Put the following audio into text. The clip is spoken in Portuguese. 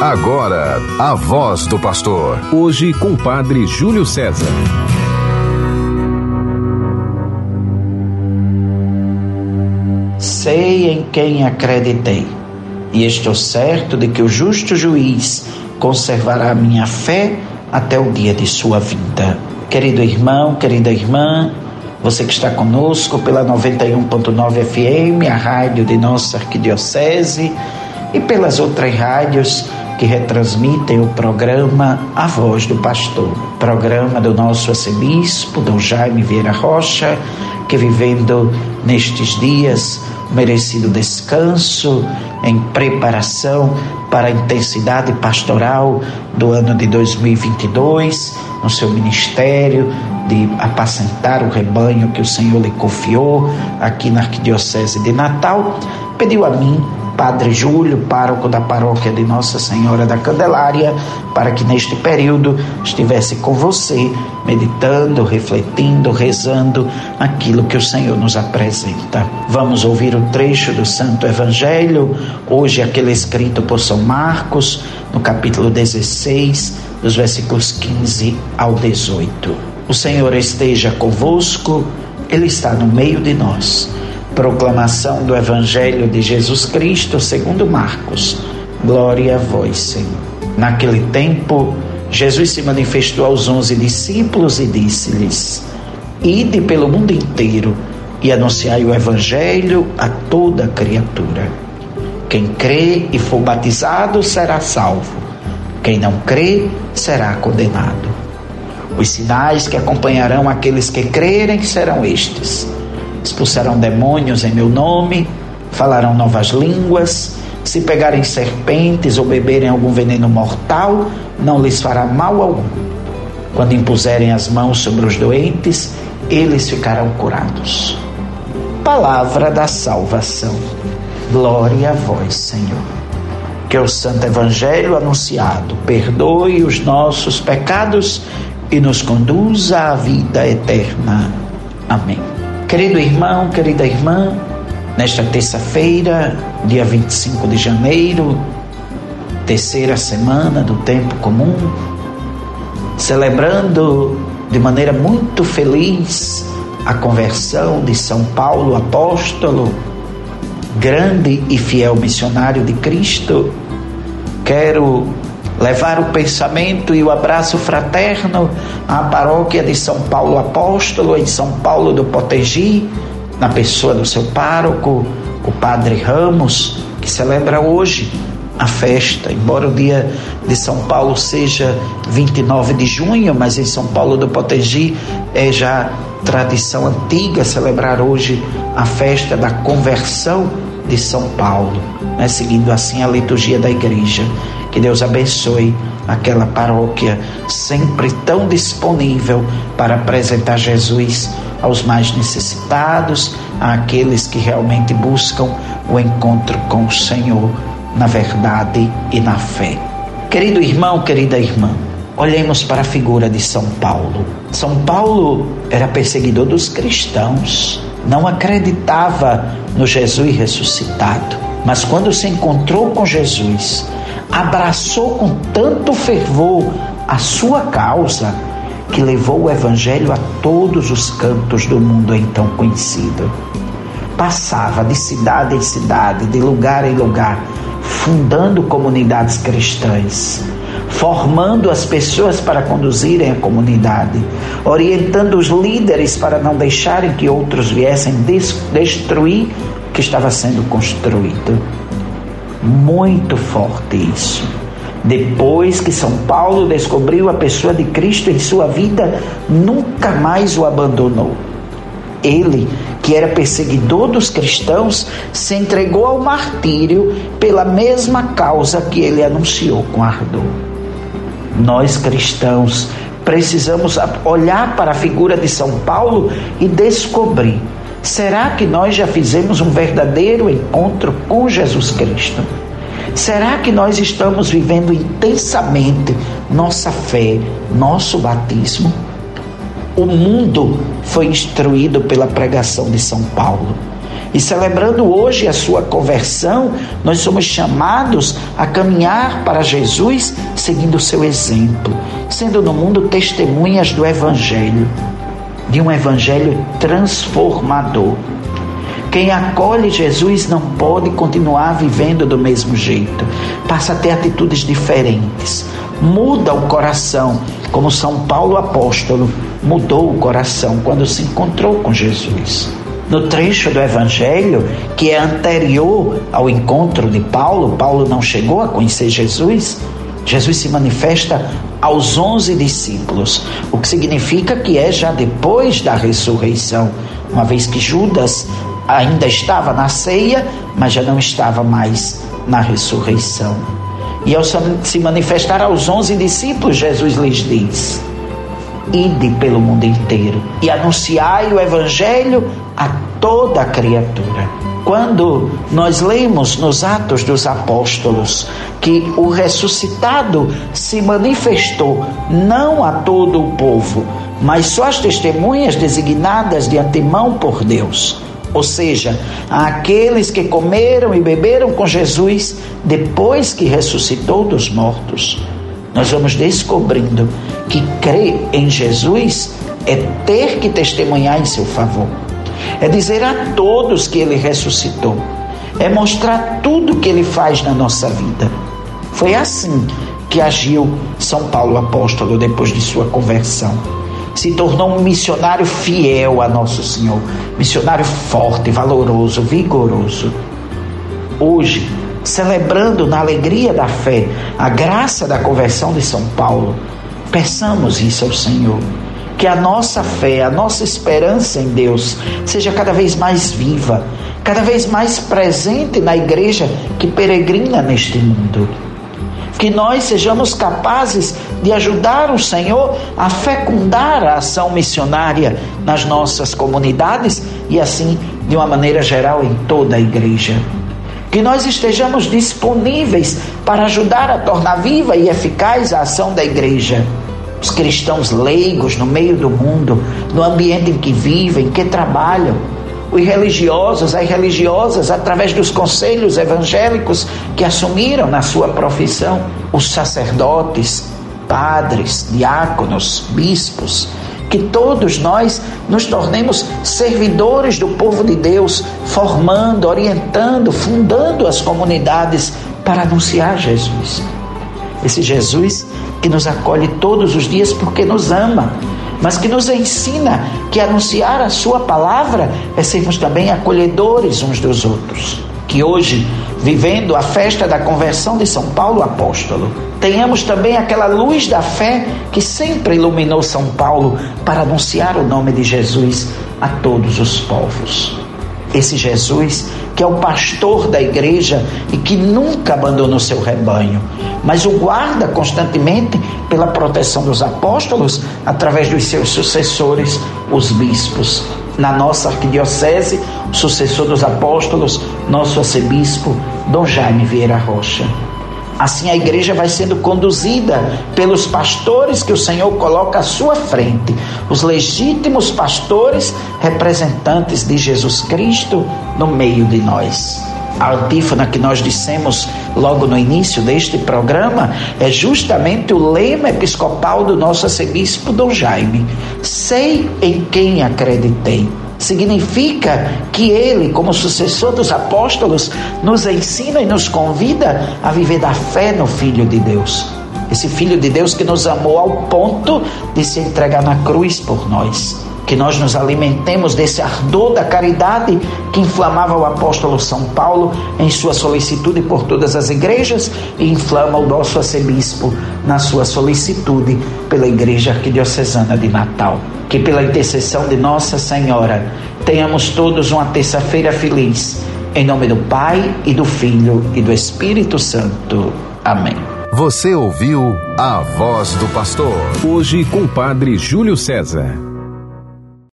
Agora, a voz do pastor. Hoje com o padre Júlio César. Sei em quem acreditei, e estou certo de que o justo juiz conservará minha fé até o dia de sua vinda. Querido irmão, querida irmã, você que está conosco pela 91.9 FM, a rádio de nossa arquidiocese, e pelas outras rádios que retransmitem o programa A Voz do Pastor, programa do nosso arcebispo, Dom Jaime Vieira Rocha, que vivendo nestes dias merecido descanso, em preparação para a intensidade pastoral do ano de 2022, no seu ministério de apacentar o rebanho que o Senhor lhe confiou aqui na Arquidiocese de Natal, pediu a mim Padre Júlio, pároco da paróquia de Nossa Senhora da Candelária, para que neste período estivesse com você, meditando, refletindo, rezando aquilo que o Senhor nos apresenta. Vamos ouvir o trecho do Santo Evangelho, hoje aquele escrito por São Marcos, no capítulo 16, dos versículos 15 ao 18. O Senhor esteja convosco, Ele está no meio de nós. Proclamação do Evangelho de Jesus Cristo segundo Marcos. Glória a vós, Senhor. Naquele tempo, Jesus se manifestou aos onze discípulos e disse-lhes: Ide pelo mundo inteiro e anunciai o Evangelho a toda criatura. Quem crê e for batizado será salvo. Quem não crê será condenado. Os sinais que acompanharão aqueles que crerem serão estes expulsarão demônios em meu nome, falarão novas línguas, se pegarem serpentes ou beberem algum veneno mortal, não lhes fará mal algum. Quando impuserem as mãos sobre os doentes, eles ficarão curados. Palavra da salvação. Glória a vós, Senhor. Que o Santo Evangelho anunciado perdoe os nossos pecados e nos conduza à vida eterna. Amém. Querido irmão, querida irmã, nesta terça-feira, dia 25 de janeiro, terceira semana do tempo comum, celebrando de maneira muito feliz a conversão de São Paulo, apóstolo, grande e fiel missionário de Cristo, quero levar o pensamento e o abraço fraterno à paróquia de São Paulo Apóstolo, em São Paulo do Potegi, na pessoa do seu pároco, o Padre Ramos, que celebra hoje a festa, embora o dia de São Paulo seja 29 de junho, mas em São Paulo do Potegi é já tradição antiga celebrar hoje a festa da conversão de São Paulo, né? seguindo assim a liturgia da igreja. Que Deus abençoe aquela paróquia sempre tão disponível para apresentar Jesus aos mais necessitados, àqueles que realmente buscam o encontro com o Senhor na verdade e na fé. Querido irmão, querida irmã, olhemos para a figura de São Paulo. São Paulo era perseguidor dos cristãos, não acreditava no Jesus ressuscitado, mas quando se encontrou com Jesus, abraçou com tanto fervor a sua causa que levou o evangelho a todos os cantos do mundo então conhecido. Passava de cidade em cidade, de lugar em lugar, fundando comunidades cristãs, formando as pessoas para conduzirem a comunidade, orientando os líderes para não deixarem que outros viessem destruir o que estava sendo construído. Muito forte isso. Depois que São Paulo descobriu a pessoa de Cristo em sua vida, nunca mais o abandonou. Ele, que era perseguidor dos cristãos, se entregou ao martírio pela mesma causa que ele anunciou com ardor. Nós cristãos precisamos olhar para a figura de São Paulo e descobrir Será que nós já fizemos um verdadeiro encontro com Jesus Cristo? Será que nós estamos vivendo intensamente nossa fé, nosso batismo? O mundo foi instruído pela pregação de São Paulo. E celebrando hoje a sua conversão, nós somos chamados a caminhar para Jesus seguindo o seu exemplo, sendo no mundo testemunhas do Evangelho, de um Evangelho transformador. Quem acolhe Jesus não pode continuar vivendo do mesmo jeito, passa a ter atitudes diferentes, muda o coração, como São Paulo apóstolo mudou o coração quando se encontrou com Jesus. No trecho do Evangelho que é anterior ao encontro de Paulo, Paulo não chegou a conhecer Jesus. Jesus se manifesta aos onze discípulos, o que significa que é já depois da ressurreição, uma vez que Judas ainda estava na ceia, mas já não estava mais na ressurreição. E ao se manifestar aos onze discípulos, Jesus lhes diz: Ide pelo mundo inteiro e anunciai o Evangelho a toda criatura. Quando nós lemos nos Atos dos Apóstolos que o ressuscitado se manifestou não a todo o povo, mas só as testemunhas designadas de antemão por Deus ou seja, aqueles que comeram e beberam com Jesus depois que ressuscitou dos mortos. Nós vamos descobrindo que crer em Jesus é ter que testemunhar em seu favor, é dizer a todos que ele ressuscitou, é mostrar tudo que ele faz na nossa vida. Foi assim que agiu São Paulo apóstolo depois de sua conversão se tornou um missionário fiel a Nosso Senhor, missionário forte, valoroso, vigoroso. Hoje, celebrando na alegria da fé a graça da conversão de São Paulo, peçamos isso ao Senhor. Que a nossa fé, a nossa esperança em Deus seja cada vez mais viva, cada vez mais presente na igreja que peregrina neste mundo que nós sejamos capazes de ajudar o Senhor a fecundar a ação missionária nas nossas comunidades e assim, de uma maneira geral, em toda a igreja. Que nós estejamos disponíveis para ajudar a tornar viva e eficaz a ação da igreja. Os cristãos leigos no meio do mundo, no ambiente em que vivem, que trabalham, os religiosos, as religiosas, através dos conselhos evangélicos que assumiram na sua profissão, os sacerdotes, padres, diáconos, bispos, que todos nós nos tornemos servidores do povo de Deus, formando, orientando, fundando as comunidades para anunciar Jesus. Esse Jesus que nos acolhe todos os dias porque nos ama mas que nos ensina que anunciar a Sua palavra é sermos também acolhedores uns dos outros. Que hoje, vivendo a festa da conversão de São Paulo apóstolo, tenhamos também aquela luz da fé que sempre iluminou São Paulo para anunciar o nome de Jesus a todos os povos. Esse Jesus que é o pastor da igreja e que nunca abandona o seu rebanho, mas o guarda constantemente pela proteção dos apóstolos através dos seus sucessores, os bispos. Na nossa arquidiocese, o sucessor dos apóstolos, nosso arcebispo, Dom Jaime Vieira Rocha. Assim a igreja vai sendo conduzida pelos pastores que o Senhor coloca à sua frente, os legítimos pastores representantes de Jesus Cristo no meio de nós. A antífona que nós dissemos logo no início deste programa é justamente o lema episcopal do nosso arcebispo Dom Jaime. Sei em quem acreditei significa que ele, como sucessor dos apóstolos, nos ensina e nos convida a viver da fé no Filho de Deus. Esse Filho de Deus que nos amou ao ponto de se entregar na cruz por nós. Que nós nos alimentemos desse ardor da caridade que inflamava o apóstolo São Paulo em sua solicitude por todas as igrejas e inflama o nosso arcebispo na sua solicitude pela Igreja Arquidiocesana de Natal que pela intercessão de Nossa Senhora tenhamos todos uma terça-feira feliz. Em nome do Pai e do Filho e do Espírito Santo. Amém. Você ouviu a voz do pastor. Hoje com o Padre Júlio César.